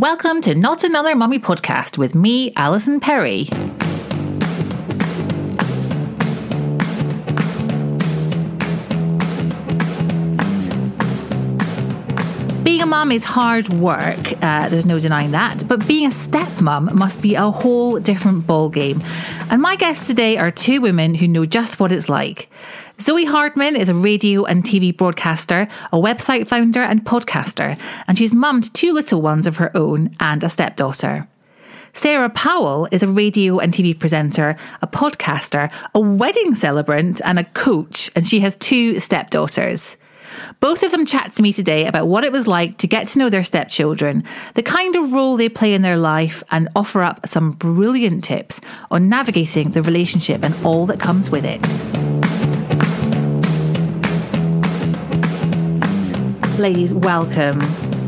Welcome to Not Another Mummy podcast with me, Alison Perry. Being a mum is hard work, uh, there's no denying that, but being a stepmom must be a whole different ballgame. And my guests today are two women who know just what it's like. Zoe Hardman is a radio and TV broadcaster, a website founder, and podcaster, and she's mum to two little ones of her own and a stepdaughter. Sarah Powell is a radio and TV presenter, a podcaster, a wedding celebrant, and a coach, and she has two stepdaughters. Both of them chat to me today about what it was like to get to know their stepchildren, the kind of role they play in their life, and offer up some brilliant tips on navigating the relationship and all that comes with it. Ladies, welcome.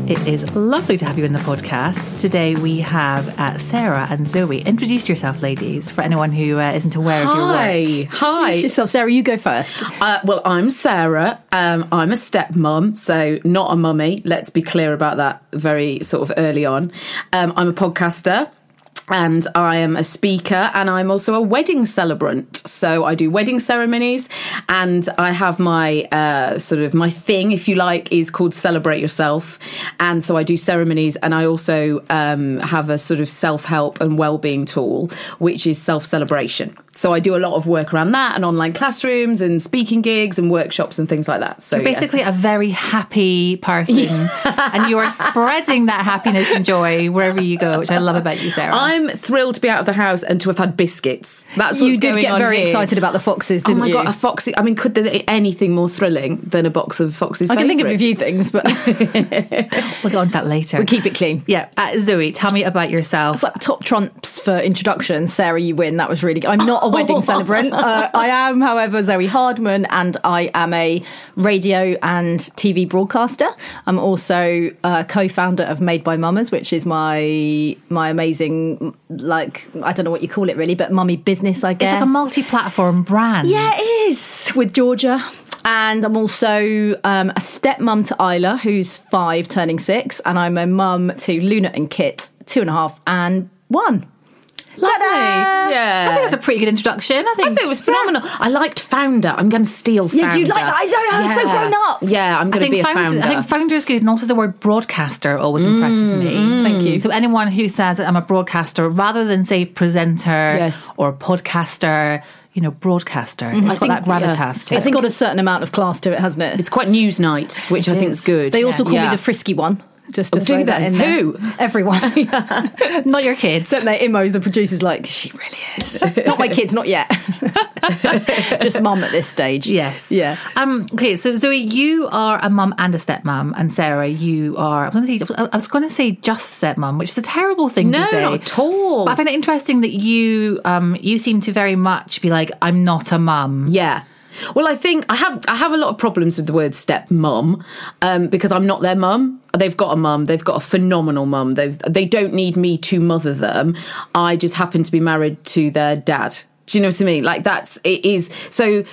It is lovely to have you in the podcast. Today we have uh, Sarah and Zoe. Introduce yourself, ladies, for anyone who uh, not aware of your work. Hi, hi. Introduce yourself, Sarah. You go first. Uh, well, I'm Sarah. Um, I'm a stepmom, so not a mummy. Let's be clear about that very sort of early on. Um, I'm a podcaster. And I am a speaker and I'm also a wedding celebrant. So I do wedding ceremonies and I have my uh, sort of my thing, if you like, is called Celebrate Yourself. And so I do ceremonies and I also um, have a sort of self help and well being tool, which is self celebration. So I do a lot of work around that and online classrooms and speaking gigs and workshops and things like that. So You're basically yes. a very happy person and you are spreading that happiness and joy wherever you go, which I love about you, Sarah. I'm thrilled to be out of the house and to have had biscuits. That's you did get very here. excited about the foxes, didn't you? Oh my you? god, a foxy! I mean, could there be anything more thrilling than a box of foxes? I can favourites? think of a few things, but we'll get on to that later. We'll keep it clean. Yeah, uh, Zoe, tell me about yourself. It's like top trumps for introduction. Sarah, you win. That was really good. I'm not a wedding celebrant. Uh, I am, however, Zoe Hardman, and I am a radio and TV broadcaster. I'm also a co-founder of Made by Mamas, which is my my amazing, like I don't know what you call it really, but mummy business, I guess. It's like a multi-platform brand. Yeah, it is with Georgia. And I'm also um, a stepmom to Isla, who's five, turning six, and I'm a mum to Luna and Kit, two and a half and one. Lovely. Yeah. I think that's a pretty good introduction. I think, I think it was phenomenal. Yeah. I liked Founder. I'm going to steal Founder. Yeah, do you like that? I don't know. I'm so grown up. Yeah, I'm going to be a founder, Founder. I think Founder is good. And also the word broadcaster always Mm, impresses me. Mm. Thank you. So anyone who says that I'm a broadcaster, rather than say presenter yes. or podcaster, you know, broadcaster. Mm-hmm. It's I got think, that gravitas yeah. to it. It's got a certain amount of class to it, hasn't it? It's quite Newsnight, which it I think is good. They also call me the frisky one just to oh, do that in Who? There. Everyone. not your kids. Don't they? Imos, the producer's like, she really is. not my kids, not yet. just mum at this stage. Yes. Yeah. Um, okay, so Zoe, you are a mum and a stepmom, and Sarah, you are. I was going to say, I was going to say just stepmom, which is a terrible thing no, to say. not at all. But I find it interesting that you, um, you seem to very much be like, I'm not a mum. Yeah. Well, I think I have I have a lot of problems with the word step mum um, because I'm not their mum. They've got a mum. They've got a phenomenal mum. They they don't need me to mother them. I just happen to be married to their dad. Do you know what I mean? Like that's it is so.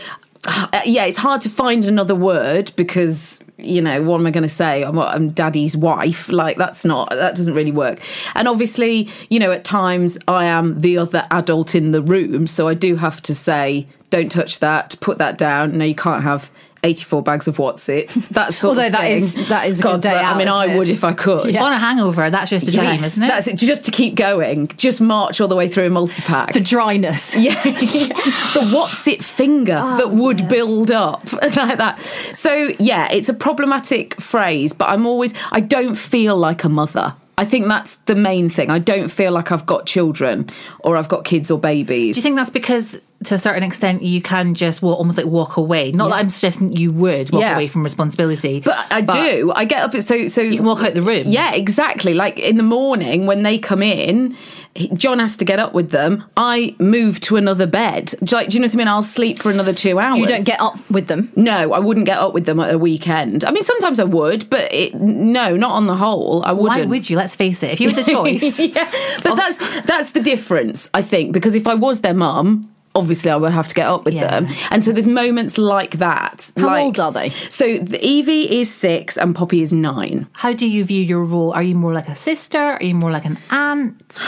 Uh, yeah, it's hard to find another word because you know what am I going to say? I'm, I'm daddy's wife. Like that's not that doesn't really work. And obviously, you know, at times I am the other adult in the room, so I do have to say don't touch that, put that down. No, you can't have 84 bags of Wotsits. That sort Although of that thing. is- that is a good day but, I mean, I isn't it? would if I could. On a hangover, that's just a dream, Yes, isn't it? That's it. Just to keep going. Just march all the way through a multi pack. The dryness. Yeah, the Wotsit finger Oh, that would build up like that. So yeah, it's a problematic phrase, but I'm always I don't feel like a mother. I think that's the main thing. I don't feel like I've got children or I've got kids or babies. Do you think that's because, to a certain extent, you can just well, almost like walk away? Not that I'm suggesting you would walk Yeah. away from responsibility, but I do. I get up. So so You can walk out the room. Yeah, exactly. Like in the morning when they come in, John has to get up with them. I move to another bed. Do you, like, do you know what I mean? I'll sleep for another two hours. You don't get up with them. No, I wouldn't get up with them at a weekend. I mean, sometimes I would, but it, no, not on the whole. I wouldn't. Why would you? Let's face it. If you had the choice, yeah, but that's that's the difference, I think, because if I was their mum. Obviously, I would have to get up with Yeah. them, and so there's moments like that. How like- old are they? So the Evie is six and Poppy is nine. how do you view your role? Are you more like a sister? Are you more like an aunt?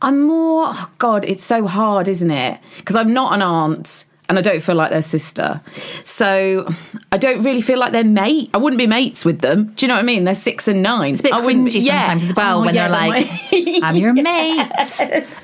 I'm more. Oh God, it's so hard, isn't it? Because I'm not an aunt. And I don't feel like their sister. So I don't really feel like they're mate. I wouldn't be mates with them. Do you know what I mean? They're six and nine. It's a bit I cringy yeah. sometimes as well Oh, when yeah, they're like, "I'm your mate,"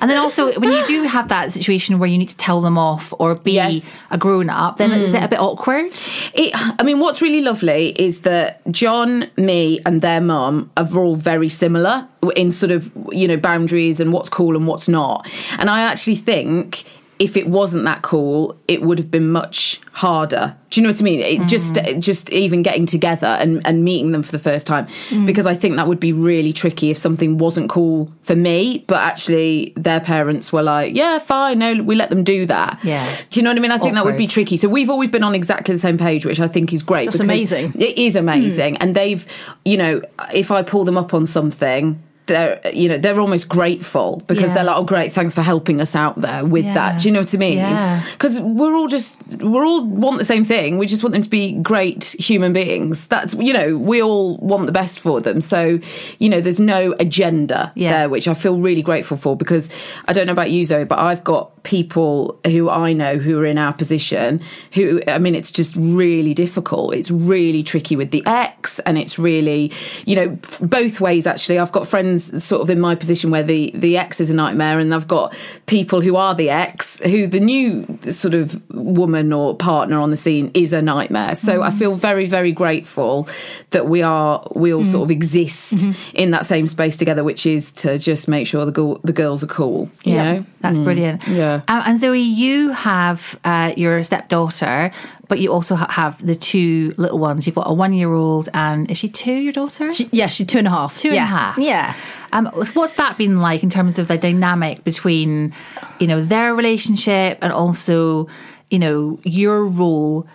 and then also when you do have that situation where you need to tell them off or be Yes. a grown up, then is it a mm. bit awkward? It, I mean, what's really lovely is that John, me, and their mum are all very similar in sort of, you know, boundaries and what's cool and what's not. And I actually think if it wasn't that cool, it would have been much harder. Do you know what I mean? It mm. just just even getting together and, and meeting them for the first time. Mm. Because I think that would be really tricky if something wasn't cool for me, but actually their parents were like, Yeah, fine, no, we let them do that. Yeah. Do you know what I mean? I think that would be tricky. So we've always been on exactly the same page, which I think is great. That's amazing. It is amazing, mm. and they've, you know, if I pull them up on something. They're, you know, they're almost grateful because Yeah. they're like, "Oh, great, thanks for helping us out there with Yeah. that." Do you know what I mean? Yeah. Because we're all just, we're all want the same thing. We just want them to be great human beings. That's, you know, we all want the best for them. So, you know, there's no agenda Yeah. there, which I feel really grateful for because I don't know about you, Zoe, but I've got people who I know who are in our position who, I mean, it's just really difficult. It's really tricky with the ex, and it's really, you know, both ways actually. I've got friends sort of in my position where the, the ex is a nightmare, and I've got people who are the ex who the new sort of woman or partner on the scene is a nightmare. So I feel very, very grateful that we are, we all sort of exist in that same space together, which is to just make sure the, girl, the girls are cool, you know? That's brilliant. Yeah. Um, and Zoe, you have uh, your stepdaughter, but you also ha- have the two little ones. You've got a one year old, and is she two, your daughter? She, yeah, she's two and a half. Two and a yeah. half. Yeah. Um, what's that been like in terms of the dynamic between, you know, their relationship and also, you know, your role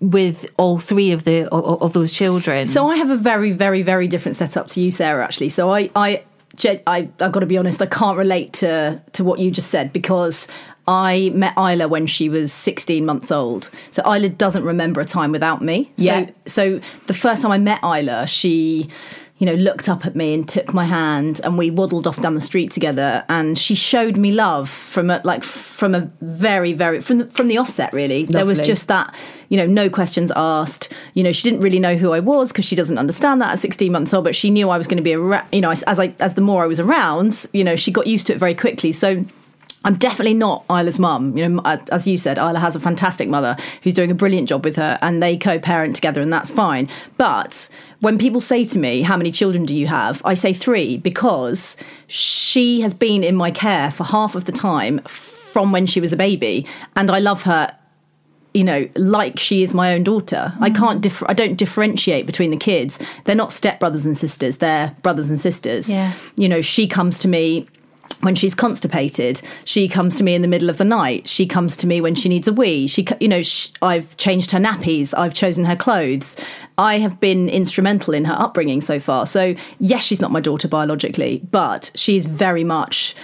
with all three of the of, of those children? So I have a very, very, very different setup to you, Sarah. Actually, so I, I I, I've got to be honest. I can't relate to to what you just said because I met Isla when she was 16 months old. So Isla doesn't remember a time without me. Yeah. So, so the first time I met Isla, she. You know, looked up at me and took my hand, and we waddled off down the street together. And she showed me love from a like from a very, very from the, from the offset. Really, there was just that you know no questions asked you know she didn't really know who i was because she doesn't understand that at 16 months old but she knew i was going to be around you know as as i as the more i was around you know she got used to it very quickly so I'm definitely not Isla's mum. You know, as you said, Isla has a fantastic mother who's doing a brilliant job with her, and they co-parent together, and that's fine. But when people say to me, "How many children do you have?" I say three because she has been in my care for half of the time from when she was a baby, and I love her you know, like she is my own daughter. I mm. can't dif- I don't differentiate between the kids. They're not step brothers and sisters. They're brothers and sisters. Yeah. You know, she comes to me when she's constipated. She comes to me in the middle of the night. She comes to me when she needs a wee. She, you know, sh I've changed her nappies. I've chosen her clothes. I have been instrumental in her upbringing so far. So yes, she's not my daughter biologically, but she's very much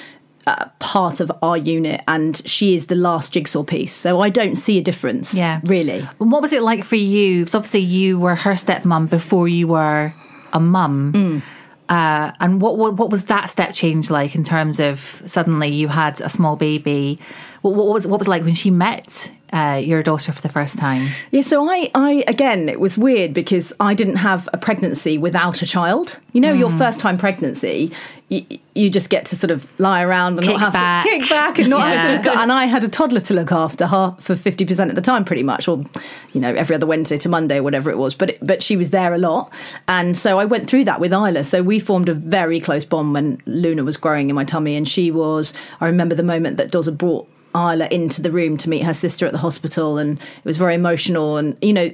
uh, part of our unit and she is the last jigsaw piece. So I don't see a difference. Yeah. Really. And What was it like for you? Because obviously you were her stepmom before you were a mum. Mm. Uh, and what, what what was that step change like in terms of suddenly you had a small baby? What, what was what was it like when she met uh, your daughter for the first time? Yeah, so I, I again, it was weird because I didn't have a pregnancy without a child. You know, your first time pregnancy, you, you just get to sort of lie around and Kick not have back. to kick back and not have to look. And I had a toddler to look after half for fifty percent of the time, pretty much, or you know, every other Wednesday to Monday, or whatever it was. But it, but she was there a lot, and so I went through that with Isla. So we formed a very close bond when Luna was growing in my tummy, and she was. I remember the moment that Dozza brought Isla into the room to meet her sister at the hospital, and it was very emotional. And you know,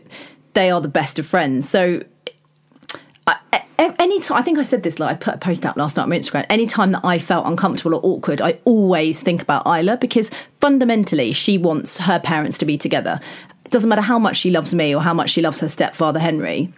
they are the best of friends. So I, any time, I think I said this. Like I put a post out last night on Instagram. Any time that I felt uncomfortable or awkward, I always think about Isla because fundamentally she wants her parents to be together. It doesn't matter how much she loves me or how much she loves her stepfather Henry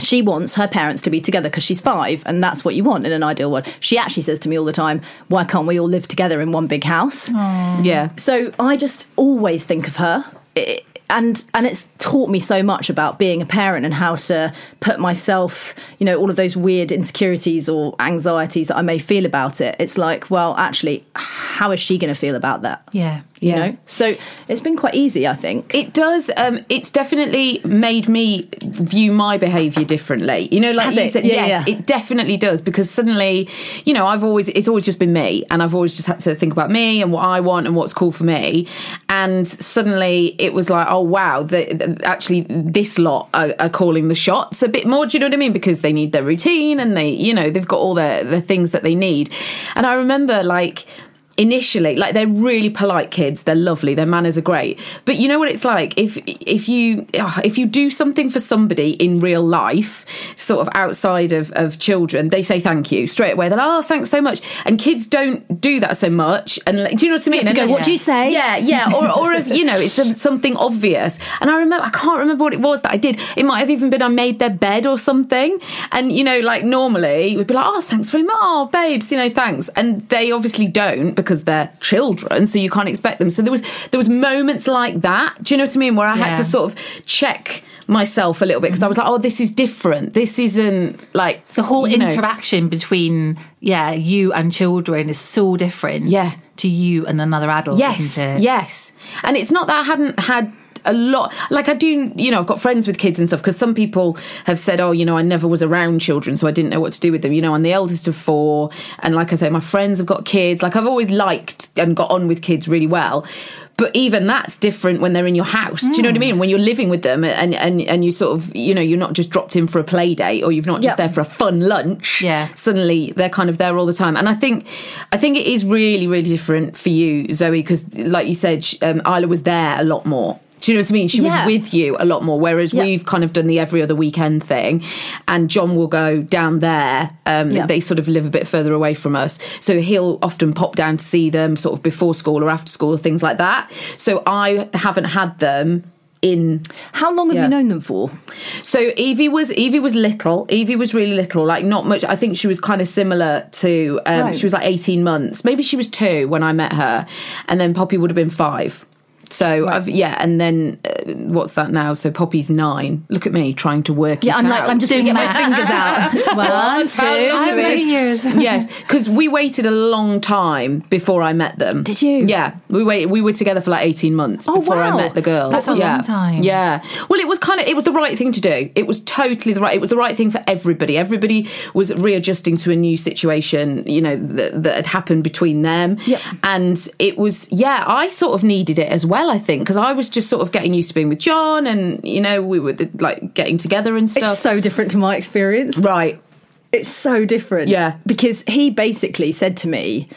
she wants her parents to be together because she's five, and that's what you want in an ideal world. She actually says to me all the time, "Why can't we all live together in one big house?" Yeah. So I just always think of her. It, and and it's taught me so much about being a parent and how to put myself, you know, all of those weird insecurities or anxieties that I may feel about it. It's like, well, actually, how is she going to feel about that? Yeah. You Yeah. know, so it's been quite easy, I think. It does. Um, it's definitely made me view my behaviour differently. You know, like Has you it? said, Yeah, yes, yeah. it definitely does because suddenly, you know, I've always it's always just been me, and I've always just had to think about me and what I want and what's cool for me. And suddenly, it was like, oh Oh, wow, the, the- actually, this lot are, are calling the shots a bit more. Do you know what I mean? Because they need their routine and they, you know, they've got all the the things that they need. And I remember like initially like they're really polite kids. They're lovely. Their manners are great. But you know what it's like? If if you ah, if you do something for somebody in real life sort of outside of, of children they say thank you straight away. They're like oh thanks so much. And kids don't do that so much. And like, do you know what I mean? To go, "What do you say?" yeah. Yeah or, or if you know it's some- something obvious. And I remember I can't remember what it was that I did. It might have even been I made their bed or something. And you know like normally we'd be like oh thanks very much. Oh babes you know thanks. And they obviously don't because they're children so you can't expect them so there was there was moments like that do you know what I mean where I had to sort of check myself a little bit because I was like oh this is different this isn't like The whole you know, interaction between yeah you and children is so different. Yeah. To you and another adult. Yes, yes. And it's not that I hadn't had a lot like I do you know I've got friends with kids and stuff because some people have said oh you know I never was around children so I didn't know what to do with them you know I'm the eldest of four and like I say my friends have got kids like I've always liked and got on with kids really well but even that's different when they're in your house do you know what I mean when you're living with them and and and you sort of you know you're not just dropped in for a play date or you've not just Yeah. there for a fun lunch Yeah. suddenly they're kind of there all the time and i think i think it is really really different for you zoe because like you said um, isla was there a lot more do you know what I mean? She Yeah. was with you a lot more, whereas Yeah. we've kind of done the every other weekend thing. And John will go down there. Um, Yeah. They sort of live a bit further away from us. So he'll often pop down to see them sort of before school or after school, things like that. So I haven't had them in How long have Yeah. you known them for? so Evie was Evie was little. Evie was really little, like not much. I think she was kind of similar to. Um, Right. She was like eighteen months. Maybe she was two when I met her, and then Poppy would have been five. So I've, yeah, and then uh, what's that now? So Poppy's nine. Look at me trying to work. Yeah, I'm like. I'm just Doing my fingers out. One, two, How many years? yes, because we waited a long time before I met them. Did you? Yeah, we wait. We were together for like eighteen months Oh, before I met the girls. That's a yeah. long time. Yeah. Well, it was kind of it was the right thing to do. It was totally the right. It was the right thing for everybody. Everybody was readjusting to a new situation. You know that, that had happened between them. Yep. And it was yeah. I sort of needed it as well. I think because I was just sort of getting used to being with John, and you know we were like getting together and stuff. It's so different to my experience. right. It's so different. Yeah. Because he basically said to me,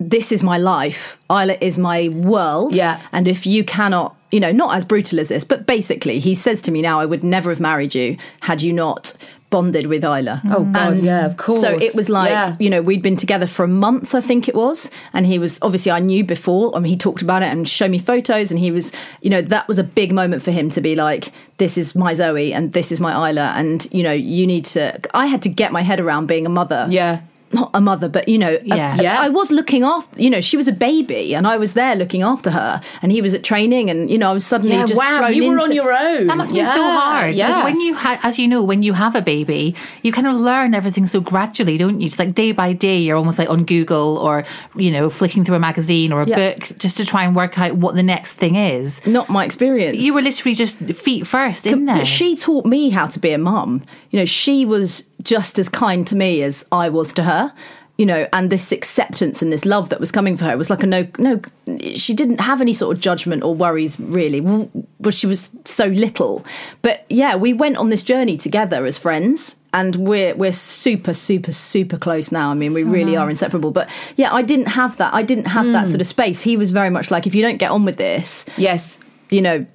This is my life. Isla is my world. Yeah. And if you cannot, you know, not as brutal as this, but basically, he says to me now, I would never have married you had you not bonded with Isla. Oh, God, yeah, of course. So it was like, Yeah. you know, we'd been together for a month, I think it was. And he was obviously, I knew before. I mean, he talked about it and showed me photos. And he was, you know, that was a big moment for him to be like, this is my Zoe and this is my Isla. And, you know, you need to, I had to get my head around being a mother. Yeah. Not a mother, but you know, Yeah. a- Yeah. I was looking after. You know, she was a baby, and I was there looking after her, and he was at training, and you know, I was suddenly Yeah, just wow, thrown you were into- on your own. That must be so hard. Yeah. Because when you, ha- as you know, when you have a baby, you kind of learn everything so gradually, don't you? It's like day by day, you're almost like on Google or, you know, flicking through a magazine or a Yeah. book just to try and work out what the next thing is. Not my experience. You were literally just feet first in there. But she taught me how to be a mum. You know, she was just as kind to me as I was to her. You know, and this acceptance and this love that was coming for her was like a no, no. She didn't have any sort of judgment or worries really, well, but she was so little. But yeah, we went on this journey together as friends, and we're we're super, super, super close now. I mean, we really are inseparable. But yeah, I didn't have that. I didn't have that hmm. sort of space. He was very much like, if you don't get on with this, yes. you know,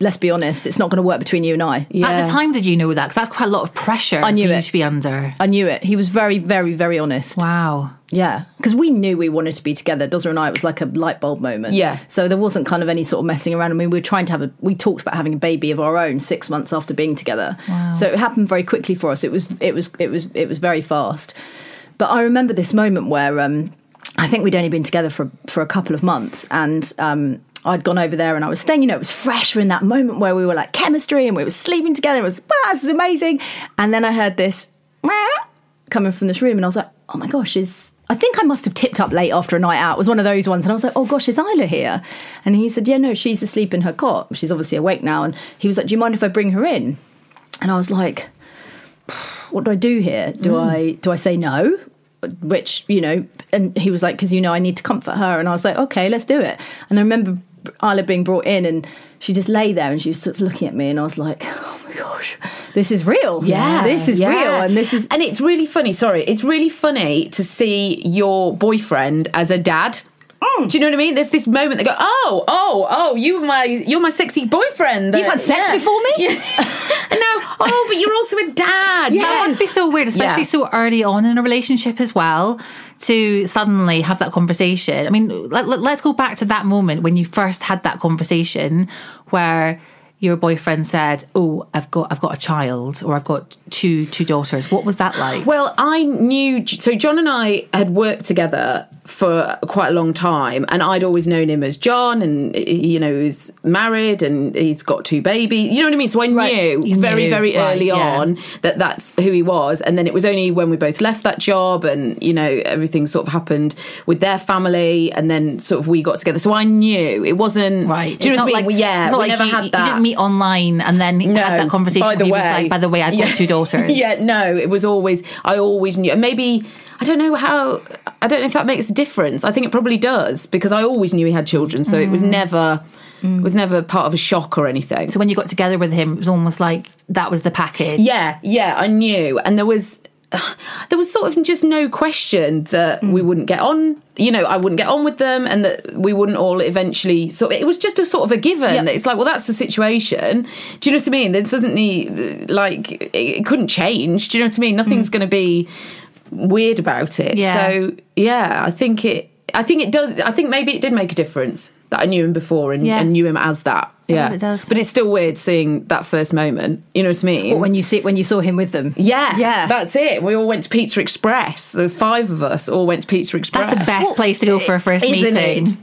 let's be honest, it's not going to work between you and I. At the time, did you know that? Because that's quite a lot of pressure I knew it. to be under. I knew it. He was very, very, very honest. Wow. Yeah, because we knew we wanted to be together. Dozza and I, it was like a light bulb moment. Yeah. So there wasn't kind of any sort of messing around. I mean, we were trying to have a. We talked about having a baby of our own six months after being together. Wow. So it happened very quickly for us. It was. It was. It was. It was very fast. But I remember this moment where um, I think we'd only been together for for a couple of months, and um, I'd gone over there and I was staying. You know, it was fresh. We're in that moment where we were like chemistry and we were sleeping together. It was wow, this is amazing. And then I heard this coming from this room, and I was like, oh my gosh, is. I think I must have tipped up late after a night out. It was one of those ones. And I was like, oh gosh, is Isla here? And he said, yeah, no, she's asleep in her cot. She's obviously awake now. And he was like, do you mind if I bring her in? And I was like, what do I do here? Do mm. I do I say no? Which you know, and he was like, because you know, I need to comfort her, and I was like, okay, let's do it. And I remember Isla being brought in, and she just lay there, and she was sort of looking at me, and I was like, oh my gosh, this is real. Yeah, this is yeah. real, and this is and it's really funny. Sorry, it's really funny to see your boyfriend as a dad. Mm. Do you know what I mean? There's this moment they go, oh, oh, oh, you my, you're my sexy boyfriend. You've had sex before me? Yeah. and now, oh, but you're also a dad. That must be so weird, especially Yeah. so early on in a relationship as well, to suddenly have that conversation. I mean, let, let, let's go back to that moment when you first had that conversation where your boyfriend said, "Oh, I've got I've got a child or I've got two two daughters." What was that like? Well, I knew so John and I had worked together for quite a long time, and I'd always known him as John, and you know he's married and he's got two babies. You know what I mean? So I knew You very knew, very right, early yeah. on that that's who he was, and then it was only when we both left that job, and you know everything sort of happened with their family, and then sort of we got together. So I knew it wasn't Right. Do you know It's what I not mean? like- yeah, it's not we like never you, had you that. didn't meet online and then you had that conversation. By the he way, was like, "By the way, I've got two daughters." yeah, no, it was always. I always knew. And maybe I don't know how. I don't know if that makes a difference. I think it probably does because I always knew he had children, so it was mm. never. It was never part of a shock or anything. So when you got together with him, it was almost like that was the package. Yeah, yeah, I knew, and there was there was sort of just no question that mm. we wouldn't get on. You know, I wouldn't get on with them, and that we wouldn't all eventually. So it was just a sort of a given. Yeah. It's like, well, that's the situation. Do you know what I mean? This doesn't need like it, it couldn't change. Do you know what I mean? Nothing's mm. going to be weird about it. Yeah. So yeah, I think it. I think it does. I think maybe it did make a difference that I knew him before and, Yeah. and knew him as that. Yeah, it does. But it's still weird seeing that first moment. You know what I mean? What, when you see when you saw him with them. Yeah, Yeah. that's it. We all went to Pizza Express. The five of us all went to Pizza Express. That's the best place to go for a first meeting. it? It's,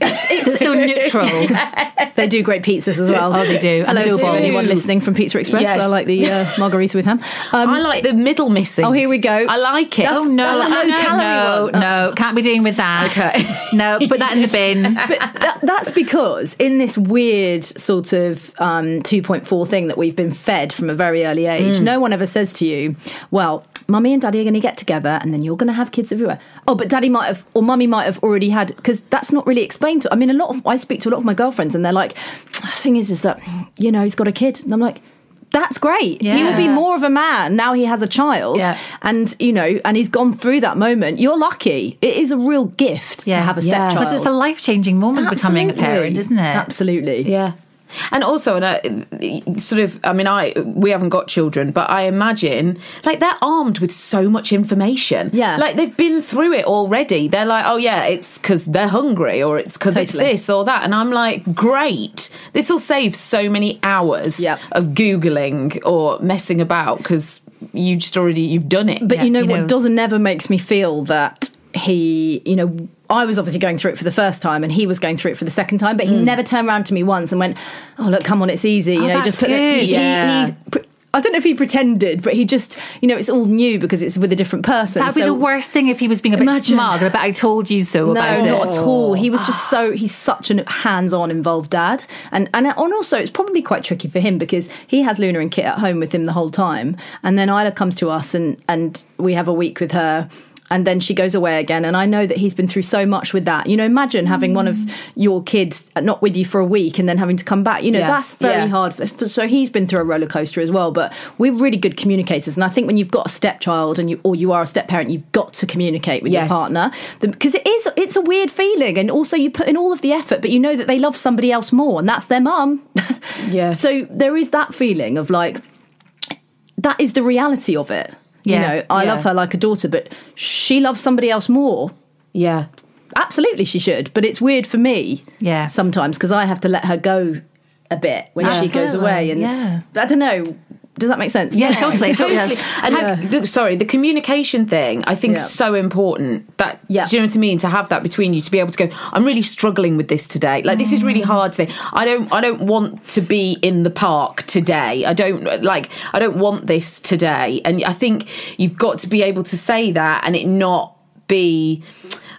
it's so neutral. They do great pizzas as well. Oh, they do. And Hello to anyone listening from Pizza Express. Yes. I like the uh, margarita with ham. Um, I like the middle missing. Oh, here we go. I like it. That's- Oh no, That's the no, no, no, can't be doing with that. Okay. No, put that in the bin. but that, that's because in this weird sort of um, 2.4 thing that we've been fed from a very early age, Mm. no one ever says to you, well, mummy and daddy are going to get together and then you're going to have kids everywhere. Oh, but daddy might have, or mummy might have already had, because that's not really explained to, I mean, a lot of, I speak to a lot of my girlfriends and they're like, the thing is, is that, you know, he's got a kid. And I'm like, that's great. He will be more of a man now he has a child. Yeah. And, you know, and he's gone through that moment. You're lucky. It is a real gift to have a stepchild. Because it's a life changing moment becoming a parent, isn't it? Absolutely. Yeah. And also, and I, sort of, I mean, I we haven't got children, but I imagine like they're armed with so much information. Yeah. like they've been through it already. They're like, oh yeah, it's because they're hungry, or it's because it's this or that. And I'm like, great, this will save so many hours Yep. of googling or messing about because you just already you've done it. But you know what knows. doesn't never makes me feel that he, you know, I was obviously going through it for the first time and he was going through it for the second time, but he mm. never turned around to me once and went, "Oh look, come on, it's easy." You oh, know, that's just put the, he, Yeah. he, he, I don't know if he pretended, but he just, you know, it's all new because it's with a different person. That'd be the worst thing if he was being a bit Imagine. smug about I told you so No, about not it. at all. He was just oh. so he's such a hands-on, involved dad, and and and also it's probably quite tricky for him because he has Luna and Kit at home with him the whole time, and then Isla comes to us and and we have a week with her. And then she goes away again, and I know that he's been through so much with that. You know, imagine having one of your kids not with you for a week and then having to come back. You know, Yeah. that's very Yeah. hard. For, so he's been through a roller coaster as well. But we're really good communicators, and I think when you've got a stepchild and you or you are a step parent, you've got to communicate with your partner because it is it's a weird feeling and also you put in all of the effort but you know that they love somebody else more and that's their mum Yeah. so there is that feeling of like that is the reality of it you know i yeah. love her like a daughter but she loves somebody else more yeah. absolutely she should but it's weird for me Yeah. sometimes because i have to let her go a bit when she goes away and yeah. i don't know does that make sense Yeah, totally, totally. Totally. And how, the, sorry, the communication thing I think Yeah. is so important. That Yeah. do you know what I mean? To have that between you, to be able to go, I'm really struggling with this today. Like this is really mm. hard today. I don't I don't want to be in the park today. I don't like I don't want this today. And I think you've got to be able to say that and it not be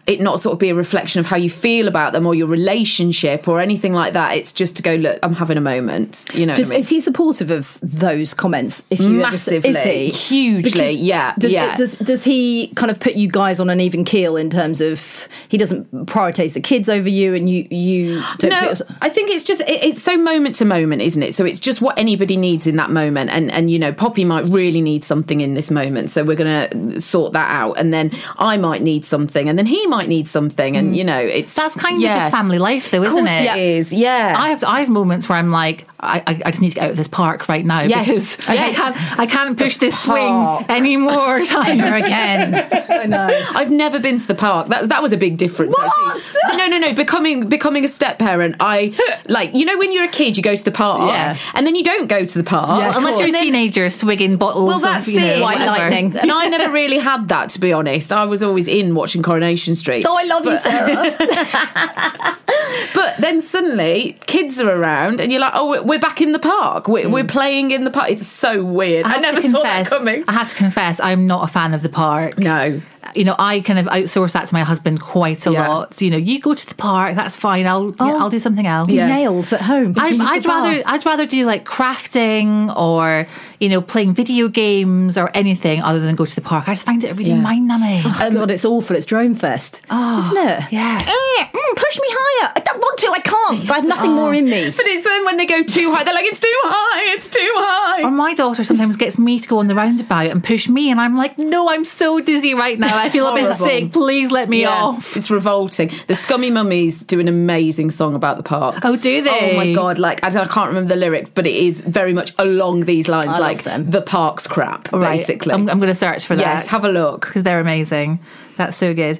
it not sort of be a reflection of how you feel about them or your relationship or anything like that. It's just to go, look, I'm having a moment. You know, what I mean? Is he supportive of those comments? If you ever- Massively. is he Hugely, yeah, Does, yeah. Does does he kind of put you guys on an even keel in terms of he doesn't prioritize the kids over you, and you you don't no, put- I think it's just it, it's so moment to moment, isn't it? So it's just what anybody needs in that moment, and and you know, Poppy might really need something in this moment, so we're gonna sort that out, and then I might need something, and then he might need something, and mm. you know, it's That's kind yeah. of just family life, though, isn't course it? it is, yeah. I have I have moments where I'm like, I, I, just need to get out of this park right now Yes, because I- yes. I can't I can't push this swing park. anymore time again. I know. I've never been to the park. That that was a big difference. Actually. No, no, no. Becoming becoming a step parent, I like you know when you're a kid, you go to the park, Yeah. and then you don't go to the park Yeah, Unless you're a course. teenager swigging bottles Well, that's of you know, it. White lightning. and I never really had that, to be honest. I was always in watching Coronation Street. Oh, I love you, Sarah. But then suddenly, kids are around, and you're like, "Oh, we're- back in the park. We're, we're playing in the park." It's so weird. I, have never saw confess, that coming. I have to confess, I'm not a fan of the park. No. You know, I kind of outsource that to my husband quite a Yeah. lot. You know, you go to the park, that's fine. I'll yeah, I'll do something else. Do nails at home. I, I'd rather bath. I'd rather do like crafting or you know playing video games or anything other than go to the park. I just find it really Yeah. mind numbing. Oh, God, it's awful. It's Drone Fest, isn't it? yeah. Eh, mm, push me higher. I don't want to. I can't. I have nothing more in me. But it's then when they go too high, they're like, "It's too high. It's too high." Or my daughter sometimes gets me to go on the roundabout and push me, and I'm like, no, I'm so dizzy right now. I feel a bit sick. Please let me Yeah, off. It's revolting. The Scummy Mummies do an amazing song about the park. Oh, do they? Oh my god! Like I, I can't remember the lyrics, but it is very much along these lines. love like them. the park's crap, Right. basically. I'm, I'm going to search for that. yes, have a look. because they're amazing. That's so good.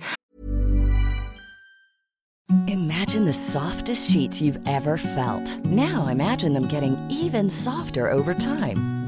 Imagine the softest sheets you've ever felt. Now imagine them getting even softer over time.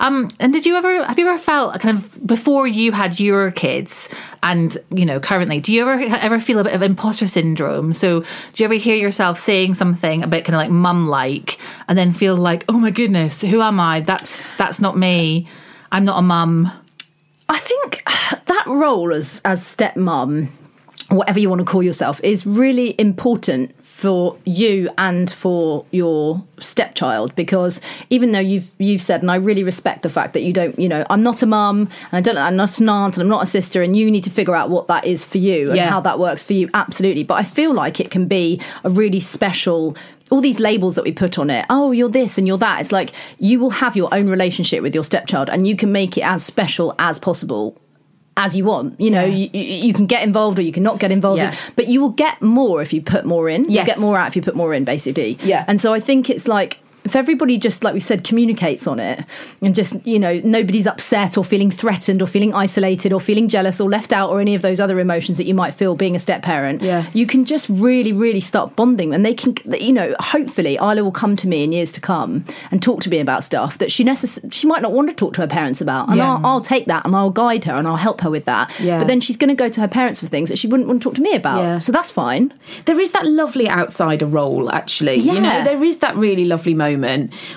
Um, and did you ever have you ever felt kind of before you had your kids, and you know currently, do you ever ever feel a bit of imposter syndrome? So do you ever hear yourself saying something a bit kind of like mum like, and then feel like, oh my goodness, who am I? That's that's not me. I'm not a mum. I think that role as as stepmom, whatever you want to call yourself, is really important for you and for your stepchild because even though you've you've said and I really respect the fact that you don't you know I'm not a mum and I don't I'm not an aunt and I'm not a sister and you need to figure out what that is for you and Yeah. how that works for you. Absolutely. But I feel like it can be a really special all these labels that we put on it. Oh you're this and you're that. It's like you will have your own relationship with your stepchild and you can make it as special as possible as you want you know you, you you can get involved or you can not get involved Yeah. but you will get more if you put more in Yes. you get more out if you put more in basically Yeah. and so i think it's like if everybody just like we said communicates on it and just you know nobody's upset or feeling threatened or feeling isolated or feeling jealous or left out or any of those other emotions that you might feel being a step parent Yeah. you can just really really start bonding and they can you know hopefully Isla will come to me in years to come and talk to me about stuff that she necess- she might not want to talk to her parents about and Yeah. I'll, I'll take that and I'll guide her and I'll help her with that Yeah. but then she's going to go to her parents for things that she wouldn't want to talk to me about Yeah. so that's fine There is that lovely outsider role, actually. You know, there is that really lovely moment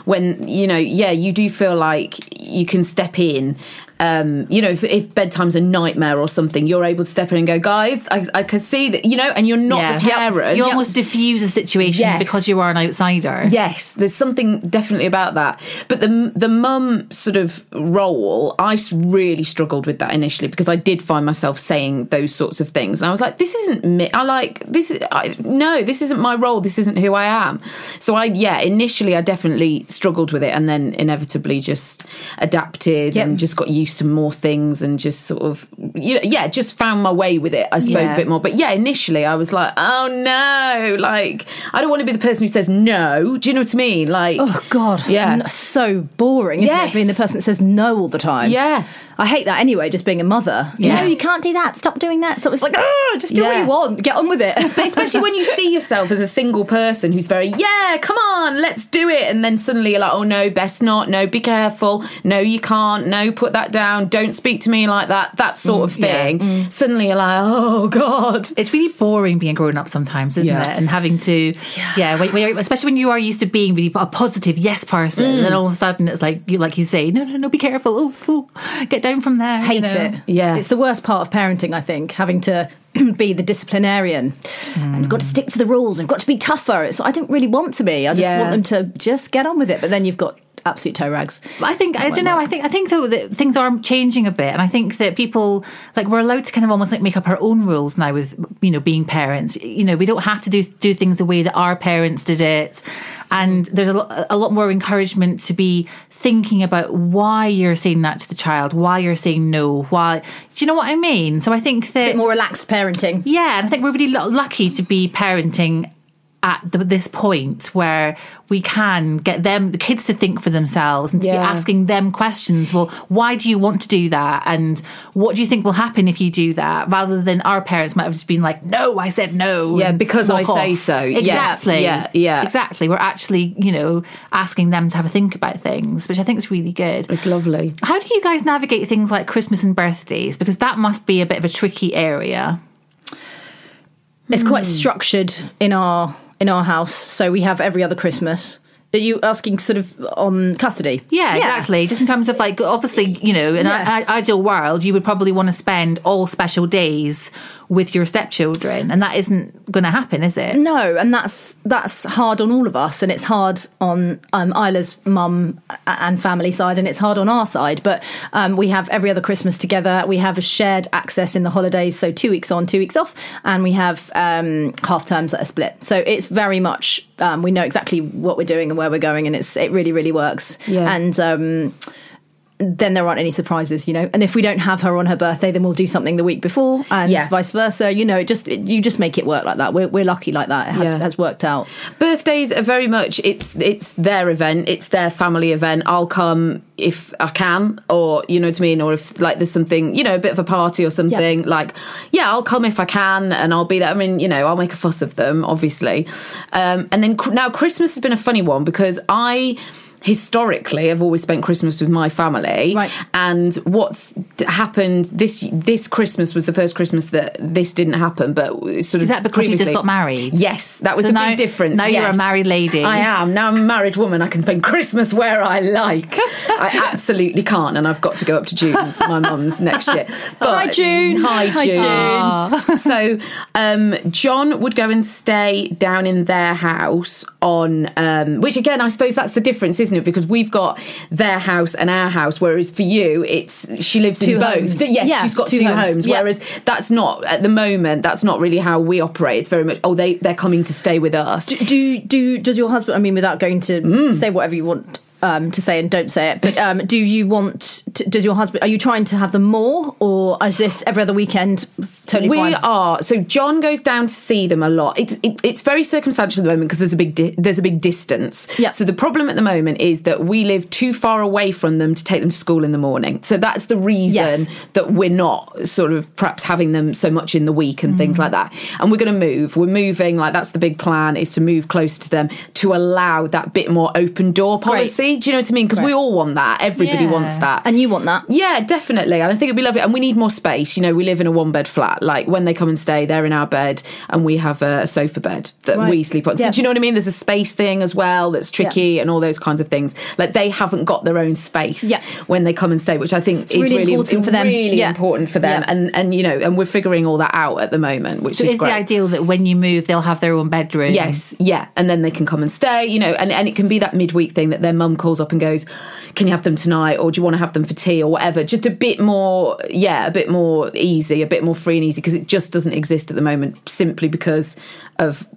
when, you know, yeah, you do feel like you can step in. Um, you know, if, if bedtime's a nightmare or something, you're able to step in and go, guys, I, I can see that, you know, and you're not the parent. You almost diffuse a situation Yes. because you are an outsider. Yes, there's something definitely about that. But the the mum sort of role, I really struggled with that initially because I did find myself saying those sorts of things, and I was like, "This isn't me." I like this. Is, I, no, this isn't my role. This isn't who I am. So I, yeah, initially I definitely struggled with it, and then inevitably just adapted Yep. and just got used to more things and just sort of, you know, yeah, just found my way with it. I suppose Yeah. a bit more. But yeah, initially I was like, "Oh no!" Like I don't want to be the person who says no. Do you know what I mean? Like, Oh God! Yeah. So boring. Isn't Yes. it? Being the person that says no all the time. Yeah. I hate that anyway. Just being a mother. Yeah. No, you can't do that. Stop doing that. Stop. It's like, oh, just do what you want. Get on with it. But especially when you see yourself as a single person who's very, yeah, come on, let's do it. And then suddenly you're like, oh no, best not. No, be careful. No, you can't. No, put that down. Don't speak to me like that. That sort mm, of yeah. thing. Mm. Suddenly you're like, oh God. It's really boring being grown up sometimes, isn't Yeah. it? And having to, yeah, when, when especially when you are used to being really a positive yes person, and then mm. all of a sudden it's like you, like you say, no, no, no, be careful. Oh, oh get down from there. you hate know? it. Yeah. It's the worst part of parenting, I think, having to be the disciplinarian and you've got to stick to the rules and got to be tougher. It's, I don't really want to be. I just Yeah. want them to just get on with it. But then you've got absolute toe rags. But I think I don't know. I think I think though that things are changing a bit, and I think that people like we're allowed to kind of almost like make up our own rules now with you know being parents. You know, we don't have to do do things the way that our parents did it, and there's a lot a lot more encouragement to be thinking about why you're saying that to the child, why you're saying no, why. Do you know what I mean? So I think that bit more relaxed parenting. yeah, and I think we're really lucky to be parenting at the, this point where we can get them, the kids, to think for themselves and to be asking them questions. Well, why do you want to do that? And what do you think will happen if you do that? Rather than our parents might have just been like, no, I said no. Yeah, because I walk say off. so. Yes. Exactly. Yeah, yeah. Exactly. We're actually, you know, asking them to have a think about things, which I think is really good. It's lovely. How do you guys navigate things like Christmas and birthdays? Because that must be a bit of a tricky area. It's Hmm. quite structured in our in our house. So we have every other Christmas. Are you asking sort of on custody? Yeah, exactly. Just in terms of like, obviously, you know, in Yeah. an ideal world, you would probably want to spend all special days with your stepchildren, and that isn't going to happen, is it? No, and that's that's hard on all of us, and it's hard on um, Isla's mum and family side, and it's hard on our side. But um, we have every other Christmas together. We have a shared access in the holidays, so two weeks on, two weeks off, and we have um, half terms that are split. So it's very much um, we know exactly what we're doing and where we're going, and it's it really really works. Yeah. and. Then there aren't any surprises, you know. And if we don't have her on her birthday, then we'll do something the week before, and Yeah. vice versa. You know, it just it, you just make it work like that. We're, we're lucky like that. It has, Yeah. has worked out. Birthdays are very much it's it's their event, it's their family event. I'll come if I can, or you know what I mean, or if like there's something, you know, a bit of a party or something. Like, yeah, I'll come if I can, and I'll be there. I mean, you know, I'll make a fuss of them, obviously. Um, and then cr- now Christmas has been a funny one because I. historically have always spent Christmas with my family. Right. And what's happened this this Christmas was the first Christmas that this didn't happen. But sort of Is that because you just got married? Yes, that was So the now- big difference. now you're a married lady. I am now. I'm a married woman. I can spend Christmas where I like. I absolutely can't, and I've got to go up to June's, my mum's next year. But, Hi, June. Hi, June. Hi, June. so, um, John would go and stay down in their house on, um, which again, I suppose that's the difference, isn't it? Because we've got their house and our house, whereas for you, it's she lives Two in both. homes. Yes, Yeah, she's got two two, homes. homes. Yeah. Whereas that's not at the moment. That's not really how we operate. It's very much oh they they're coming to stay with us. do do does your husband? I mean, without going to Mm. say whatever you want. Um, to say and don't say it, but um, do you want? To, does your husband? Are you trying to have them more, or is this every other weekend? Totally we fine. are so John goes down to see them a lot. It's it, it's very circumstantial at the moment because there's a big di- there's a big distance. Yeah. So the problem at the moment is that we live too far away from them to take them to school in the morning. So that's the reason Yes. that we're not sort of perhaps having them so much in the week and Mm. things like that. And we're going to move. We're moving. Like that's the big plan is to move close to them to allow that bit more open door policy. Do you know what I mean? Because we all want that. Everybody Yeah. wants that. and you want that? Yeah, definitely. And I think it'd be lovely. And we need more space. You know, we live in a one bed flat. Like when they come and stay, they're in our bed and we have a sofa bed that Right. we sleep on. So Yeah. do you know what I mean? There's a space thing as well that's tricky and all those kinds of things. Like they haven't got their own space Yeah. when they come and stay, which I think is really really, important for them. Really Yeah. important for them. Yeah. And and you know, and we're figuring all that out at the moment, which So is is the ideal that when you move, they'll have their own bedroom? Yes, yeah, and then they can come and stay, you know, and, and it can be that midweek thing that their mum calls up and goes, "Can you have them tonight, or do you want to have them for tea, or whatever?" Just a bit more, yeah, a bit more easy, a bit more free and easy, because it just doesn't exist at the moment, simply because of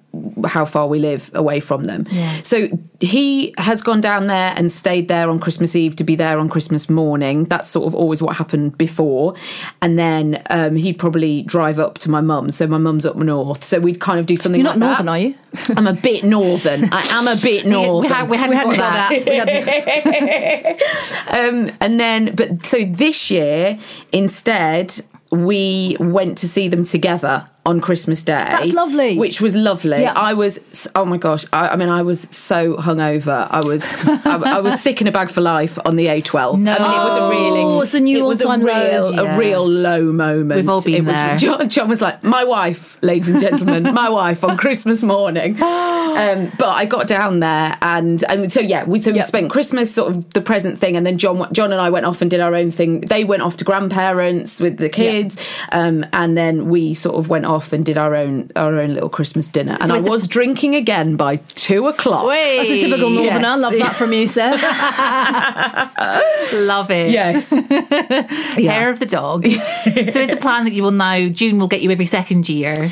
how far we live away from them. So he has gone down there and stayed there on Christmas Eve to be there on Christmas morning. That's sort of always what happened before, and then um, he'd probably drive up to my mum. So my mum's up north, so we'd kind of do something. You're not like northern, that. are you? I'm a bit northern. I am a bit northern. We, had, we hadn't, We hadn't got, got that. that. Hadn't- Um, and then, but so this year instead, we went to see them together on Christmas Day. That's lovely. Which was lovely. Yeah. I was, oh my gosh, I, I mean, I was so hungover. I was, I, I was sick in a bag for life on the A12. No. I mean, it was a really, Oh, it's a new it was a all-time low. real, a real low moment. We've all been it was, there. John, John was like, my wife, ladies and gentlemen, my wife on Christmas morning. Um, but I got down there and and so yeah, we so we spent Christmas sort of the present thing, and then John John and I went off and did our own thing. They went off to grandparents with the kids, um, and then we sort of went off and did our own our own little Christmas dinner. And So I is the- was drinking again by two o'clock. That's a typical northerner. Yes. Love that from you, sir. Love it. Yes. Hair of the dog. so is the plan that you will now, June will get you every second year?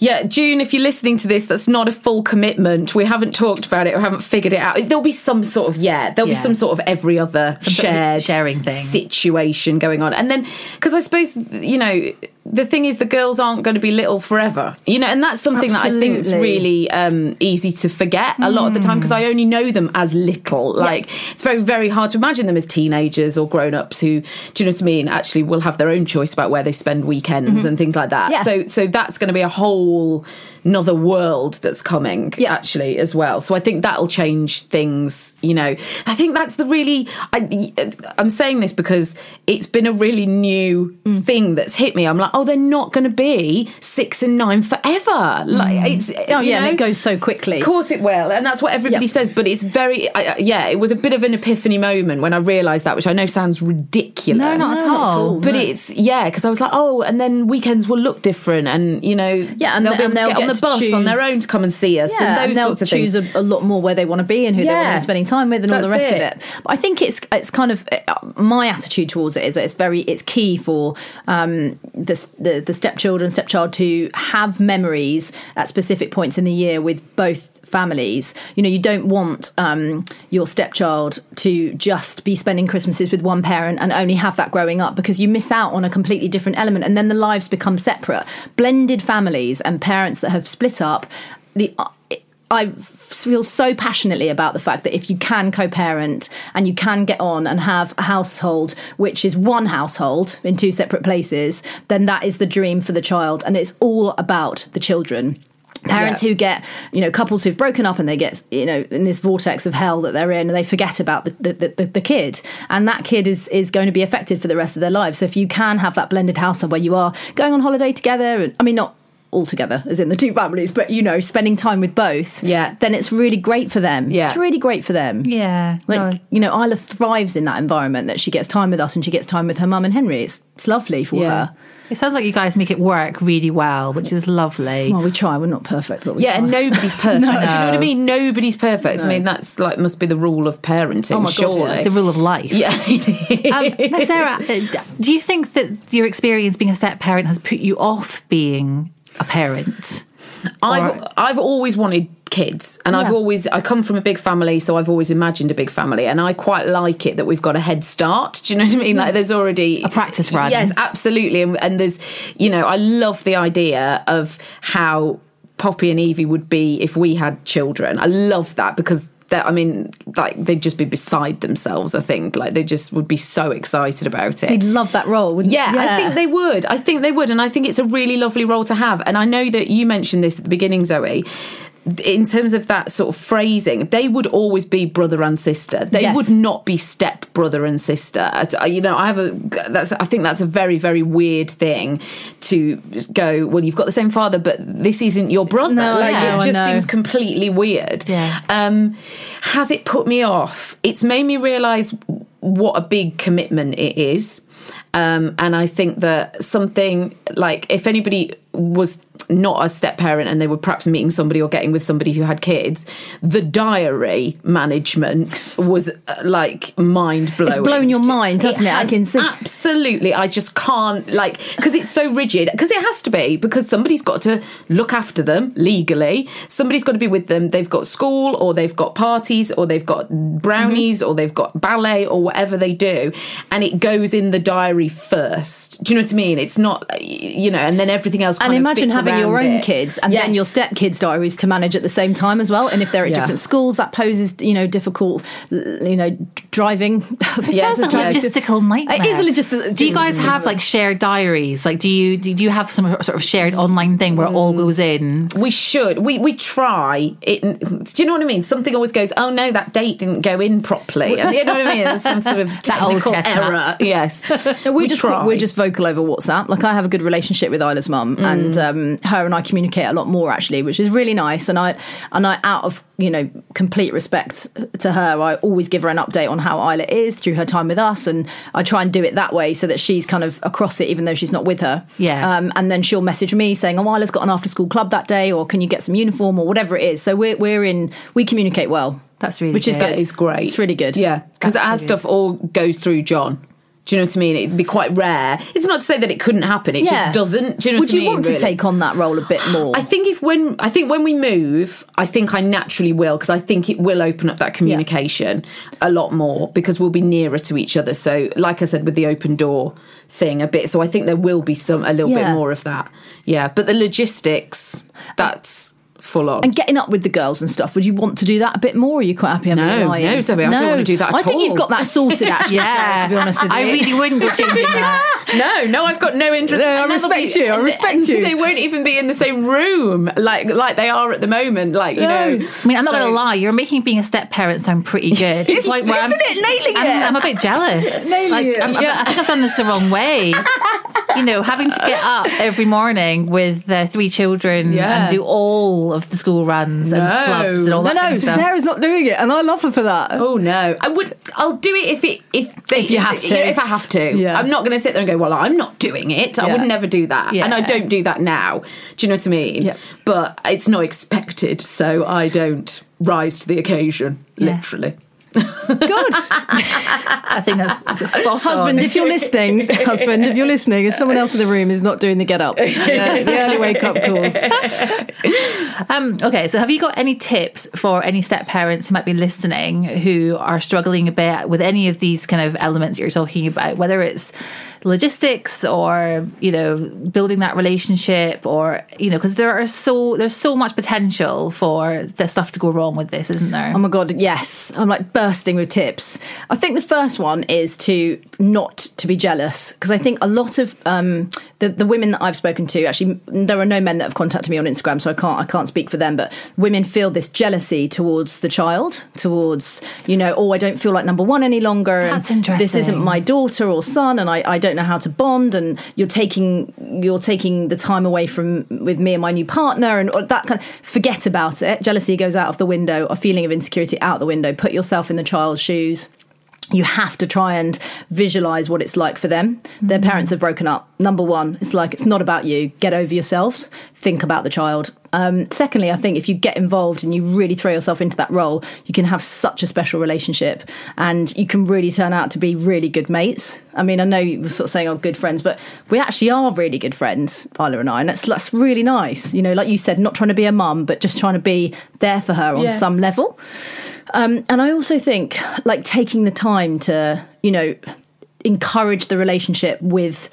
Yeah, June, if you're listening to this, that's not a full commitment. We haven't talked about it or haven't figured it out. There'll be some sort of, yeah, there'll Yeah. be some sort of every other sort of shared sharing thing. situation going on. And then, because I suppose, you know, the thing is the girls aren't going to be little forever, you know, and that's something that I think is really um, easy to forget a lot of the time because I only know them as little. Like, it's very, very hard to imagine them as teenagers or grown ups who, do you know what I mean, actually will have their own choice about where they spend weekends and things like that. Yeah. So, so that's going to be a whole another world that's coming Yeah. actually as well so i think that'll change things you know i think that's the really I, i'm saying this because it's been a really new Mm. thing that's hit me i'm like oh they're not going to be six and nine forever like it's Oh yeah, and know? it goes so quickly. Of course it will, and that's what everybody Yeah. says. But it's very, I- yeah, it was a bit of an epiphany moment when I realised that, which I know sounds ridiculous. No, not at not at all. But No. it's yeah, because I was like, oh, and then weekends will look different, and you know, Yeah, and they'll be and they'll get on the bus on their own to come and see us, Yeah, and and they'll sorts of choose a, a lot more where they want to be and who they want to be spending time with and all the rest of it. it. But I think it's it's kind of uh, my attitude towards it is that it's very it's key for um, the, the the stepchildren stepchild to have memories at specific points in the year with both families. You know, you don't want um, your stepchild to just be spending Christmases with one parent and only have that growing up because you miss out on a completely different element, and then the lives become separate. Blended families and parents that have split up. The I feel so passionately about the fact that if you can co parent and you can get on and have a household which is one household in two separate places, then that is the dream for the child. And it's all about the children. Parents Yeah. who get, you know, couples who've broken up and they get, you know, in this vortex of hell that they're in, and they forget about the, the, the, the kid, and that kid is is going to be affected for the rest of their lives. So if you can have that blended household where you are going on holiday together, and I mean not all together as in the two families, but you know, spending time with both, Yeah. then it's really great for them. Yeah. it's really great for them. Yeah. Like, no. you know, Isla thrives in that environment that she gets time with us and she gets time with her mum and Henry. It's, it's lovely for Yeah. her. It sounds like you guys make it work really well, which is lovely. Well, we try. We're not perfect, but Yeah, try. and nobody's perfect. Do you know what I mean? Nobody's perfect. I mean, that's like must be the rule of parenting. Oh my God, yeah. It's the rule of life. Yeah. Um, Sarah, uh, do you think that your experience being a step parent has put you off being a parent? I've Or- I've always wanted kids, and I've always I come from a big family, so I've always imagined a big family, and I quite like it that we've got a head start. Do you know what I mean? Like there's already A practice run. Yes, absolutely, and, and there's you know I love the idea of how Poppy and Evie would be if we had children. I love that because. That, I mean, like they'd just be beside themselves. I think, like they just would be so excited about it. They'd love that role, wouldn't Yeah, I think they would. I think they would, and I think it's a really lovely role to have. And I know that you mentioned this at the beginning, Zoe. In terms of that sort of phrasing, they would always be brother and sister. They Yes. would not be step brother and sister. I- You know, I have a. That's. I think that's a very, very weird thing to go. Well, you've got the same father, but this isn't your brother. No, like know, it just seems completely weird. Yeah. Um, has it put me off? It's made me realise what a big commitment it is. Um, and I think that something like if anybody was not a step parent and they were perhaps meeting somebody or getting with somebody who had kids, the diary management was uh, like mind blowing. It's blown your mind, hasn't it? I has can see- Absolutely. I just can't, like, because it's so rigid. Because it has to be, because somebody's got to look after them legally. Somebody's got to be with them. They've got school, or they've got parties, or they've got brownies, Mm-hmm. or they've got ballet, or whatever they do. And it goes in the diary first. Do you know what I mean? It's not, you know, and then everything else And imagine fits your own it. kids and then Yes. your stepkids' diaries to manage at the same time as well. And if they're at Yeah. different schools, that poses, you know, difficult, you know, driving. It sounds like a logistical nightmare. It is a logistic- Do you guys have like shared diaries? Like, do you do you have some sort of shared online thing where it all goes in? We should. We we try. It, do you know what I mean? Something always goes. Oh no, that date didn't go in properly. You know what I mean? There's some sort of technical error. Yes, No, we're We just try. we're just vocal over WhatsApp. Like I have a good relationship with Isla's mum, and um, her and I communicate a lot more actually, which is really nice. And I and I out of you know complete respect to her, I always give her an update on how Isla is through her time with us, and I try and do it that way so that she's kind of across it, even though she's not with her. Yeah. Um, and then she'll message me saying, "Oh, Isla's got an after school club that day, or can you get some uniform or whatever it is." So we're we're in we communicate well. That's really which is good. good. That is great. It's really good. Yeah, because our stuff all goes through John. Do you know what I mean? It'd be quite rare. It's not to say that it couldn't happen. It Yeah. just doesn't. Do you know Would what you mean? want to take on that role a bit more? I think if when I think when we move, I think I naturally will because I think it will open up that communication a lot more because we'll be nearer to each other. So, like I said, with the open door thing a bit, so I think there will be some a little bit more of that. Yeah, but the logistics that's full on. And getting up with the girls and stuff, would you want to do that a bit more? Or are you quite happy having No, a no, lie-in? Zoe, I don't want to do that I at think all. you've got that sorted, actually. Sarah, to be honest with you, I really wouldn't go changing that. no, no, I've got no interest. No, I and that'll respect you, I respect and you. They won't even be in the same room like like they are at the moment. Like you know, I mean, I'm not So- going to lie. You're making being a step parent sound pretty good. It's- Like, where isn't it? Nailing I'm, it. I'm a bit jealous. Nailing like, it. I'm, I'm- I think I've done this the wrong way. you know, having to get up every morning with uh, three children Yeah. and do all of the school runs and No. clubs and all No, that. no, kind of. Sarah's not doing it, and I love her for that. Oh no! I would. I'll do it if it if they, If you have to. If I have to. Yeah. I'm not going to sit there and go. Well, I'm not doing it. I Yeah. would never do that, Yeah. and I don't do that now. Do you know what I mean? Yeah. But it's not expected, so I don't rise to the occasion. Literally. Good. I think that's spot husband, on. if you're listening, husband, if you're listening, if someone else in the room is not doing the get up, the, the early wake up calls. Um, okay, so have you got any tips for any step parents who might be listening who are struggling a bit with any of these kind of elements you're talking about, whether it's logistics or you know building that relationship or you know because there are so there's so much potential for the stuff to go wrong with this, isn't there? Oh my god, yes. I'm like bursting with tips. I think the first one is to not to be jealous because I think a lot of um, the the women that I've spoken to actually there are no men that have contacted me on Instagram, so I can't I can't speak for them. But women feel this jealousy towards the child, towards you know, oh, I don't feel like number one any longer. and That's This isn't my daughter or son, and I, I don't know how to bond. And you're taking you're taking the time away from with me and my new partner, and that kind of forget about it. Jealousy goes out of the window. A feeling of insecurity out the window. Put yourself in the child's shoes you have to try and visualize what it's like for them. Their mm-hmm. parents have broken up. Number one, it's like it's not about you. Get over yourselves. Think about the child. Um, secondly, I think if you get involved and you really throw yourself into that role, you can have such a special relationship and you can really turn out to be really good mates. I mean, I know you were sort of saying, oh, good friends, but we actually are really good friends, Isla and I, and that's, that's really nice. You know, like you said, not trying to be a mum, but just trying to be there for her on Yeah. some level. Um, and I also think like taking the time to, you know, encourage the relationship with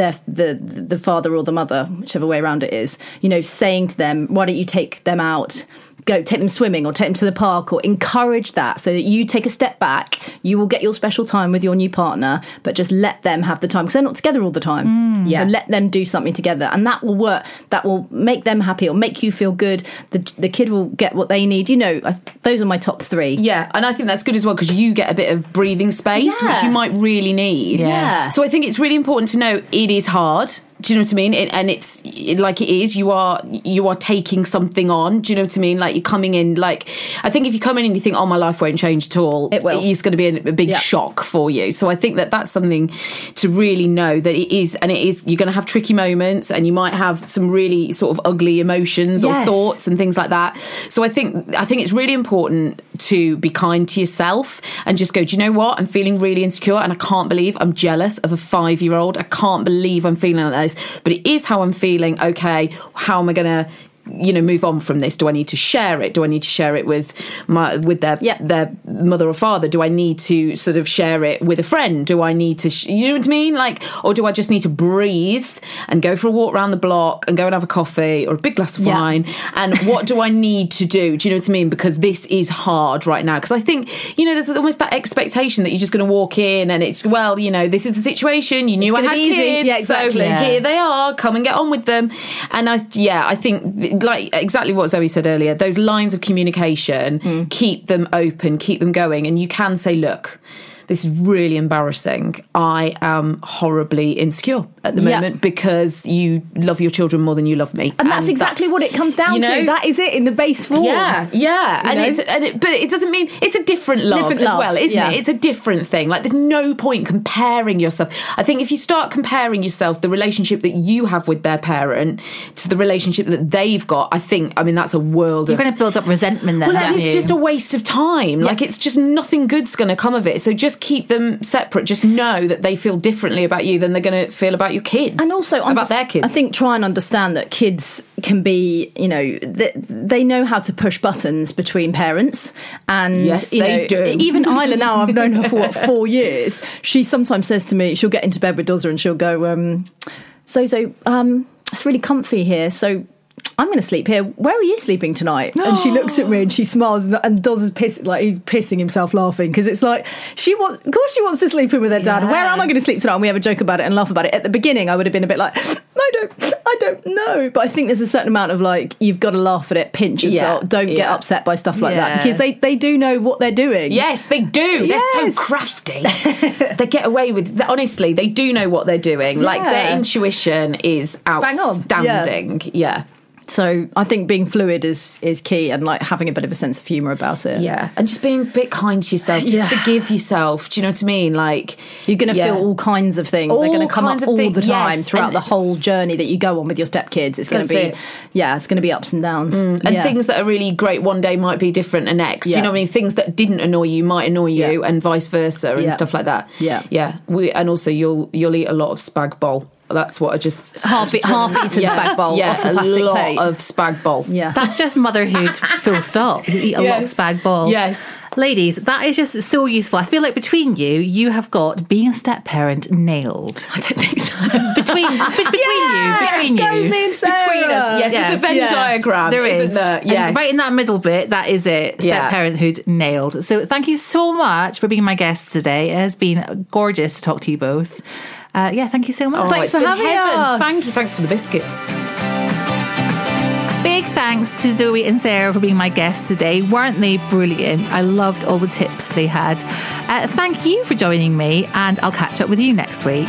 their the the father or the mother, whichever way around it is. You know, saying to them, "Why don't you take them out?" Go take them swimming or take them to the park or encourage that so that you take a step back. You will get your special time with your new partner, but just let them have the time because they're not together all the time. Mm. Yeah. So let them do something together, and that will work. That will make them happy. It'll make you feel good. The the kid will get what they need. You know, I, those are my top three. Yeah, and I think that's good as well because you get a bit of breathing space, which you might really need. Yeah. So I think it's really important to know it is hard. Do you know what I mean? It, and it's it, like it is. You are you are taking something on. Do you know what I mean? Like you're coming in. Like I think if you come in and you think, "Oh, my life won't change at all," It will. It's going to be a, a big Yeah. shock for you. So I think that that's something to really know that it is, and it is. You're going to have tricky moments, and you might have some really sort of ugly emotions or Yes. thoughts and things like that. So I think I think it's really important to be kind to yourself and just go, do you know what? I'm feeling really insecure and I can't believe I'm jealous of a five year old. I can't believe I'm feeling like but it is how I'm feeling. Okay, how am I gonna you know move on from this do i need to share it do i need to share it with my with their Yeah. their mother or father do i need to sort of share it with a friend do i need to sh- you know what i mean like or do i just need to breathe and go for a walk around the block and go and have a coffee or a big glass of Yeah. wine and what do I need to do? Do you know what I mean? Because this is hard right now. Because I think, you know, there's almost that expectation that you're just going to walk in and it's, well, you know, this is the situation. You knew I had be easy. kids. Yeah, exactly. So Yeah. here they are. Come and get on with them. And I, yeah, I think, like exactly what Zoe said earlier, those lines of communication, Hmm. keep them open, keep them going. And you can say, look, this is really embarrassing. I am horribly insecure at the moment because you love your children more than you love me. And that's exactly what it comes down you know, to. That is it in the base form. yeah, yeah, and it's and it, but it doesn't mean it's a different love Different as love, well, isn't yeah. it? It's a different thing. Like there's no point comparing yourself. I think if you start comparing yourself, the relationship that you have with their parent to the relationship that they've got, I think, I mean, that's a world You're of. going to build up resentment then. well, it's you? just a waste of time. Like it's just nothing good's going to come of it. So just keep them separate. Just know that they feel differently about you than they're going to feel about your kids, and also about underst- their kids. I think try and understand that kids can be, you know, they, they know how to push buttons between parents, and Yes, you they know, do. Even Isla now, I've known her for what four years. She sometimes says to me, she'll get into bed with Dozza and she'll go, um, "Zozo, um, it's really comfy here, so." I'm going to sleep here. Where are you sleeping tonight? And she looks at me and she smiles, and, and Doz is piss, like he's pissing himself laughing because it's like she wants. Of course, she wants to sleep in with her dad. Yeah. Where am I going to sleep tonight? And we have a joke about it and laugh about it. At the beginning, I would have been a bit like, I don't, I don't know. But I think there's a certain amount of like, you've got to laugh at it, pinch yourself, Yeah, don't get yeah. upset by stuff like that because they they do know what they're doing. Yes, they do. They're so crafty. they get away with. Honestly, they do know what they're doing. Like their intuition is outstanding. Yeah. So I think being fluid is is key and like having a bit of a sense of humour about it. yeah, and just being a bit kind to yourself. Just Yeah. forgive yourself. Do you know what I mean? Like You're going to yeah. feel all kinds of things. They're going to come up all things, the time yes. throughout And- the whole journey that you go on with your stepkids. It's going to be, it. yeah, it's going to be ups and downs. Mm, and Yeah. things that are really great one day might be different the next. Do you know what I mean? Things that didn't annoy you might annoy you, and vice versa, and stuff like that. Yeah. yeah. We and also you'll you'll eat a lot of spag bol. That's what I just half just half eaten spag bol yeah, off the a plastic lot plate. of spag bol. yeah. That's just motherhood, full stop. You eat a lot of Yes. spag bol. Yes. Ladies, that is just so useful. I feel like between you, you have got being a step parent nailed. I don't think so. Between be- between you, between so you. me and Sarah. Between us, yes, Yeah. there's a Venn Yeah. diagram. There isn't is. There? And Yes. right in that middle bit, that is it. Step Yeah. parenthood nailed. So thank you so much for being my guests today. It has been gorgeous to talk to you both. Uh, yeah, thank you so much. Oh, Thanks for having heaven. us. Thank you. Thanks for the biscuits. Big thanks to Zoe and Sarah for being my guests today. Weren't they brilliant? I loved all the tips they had. Uh, thank you for joining me, and I'll catch up with you next week.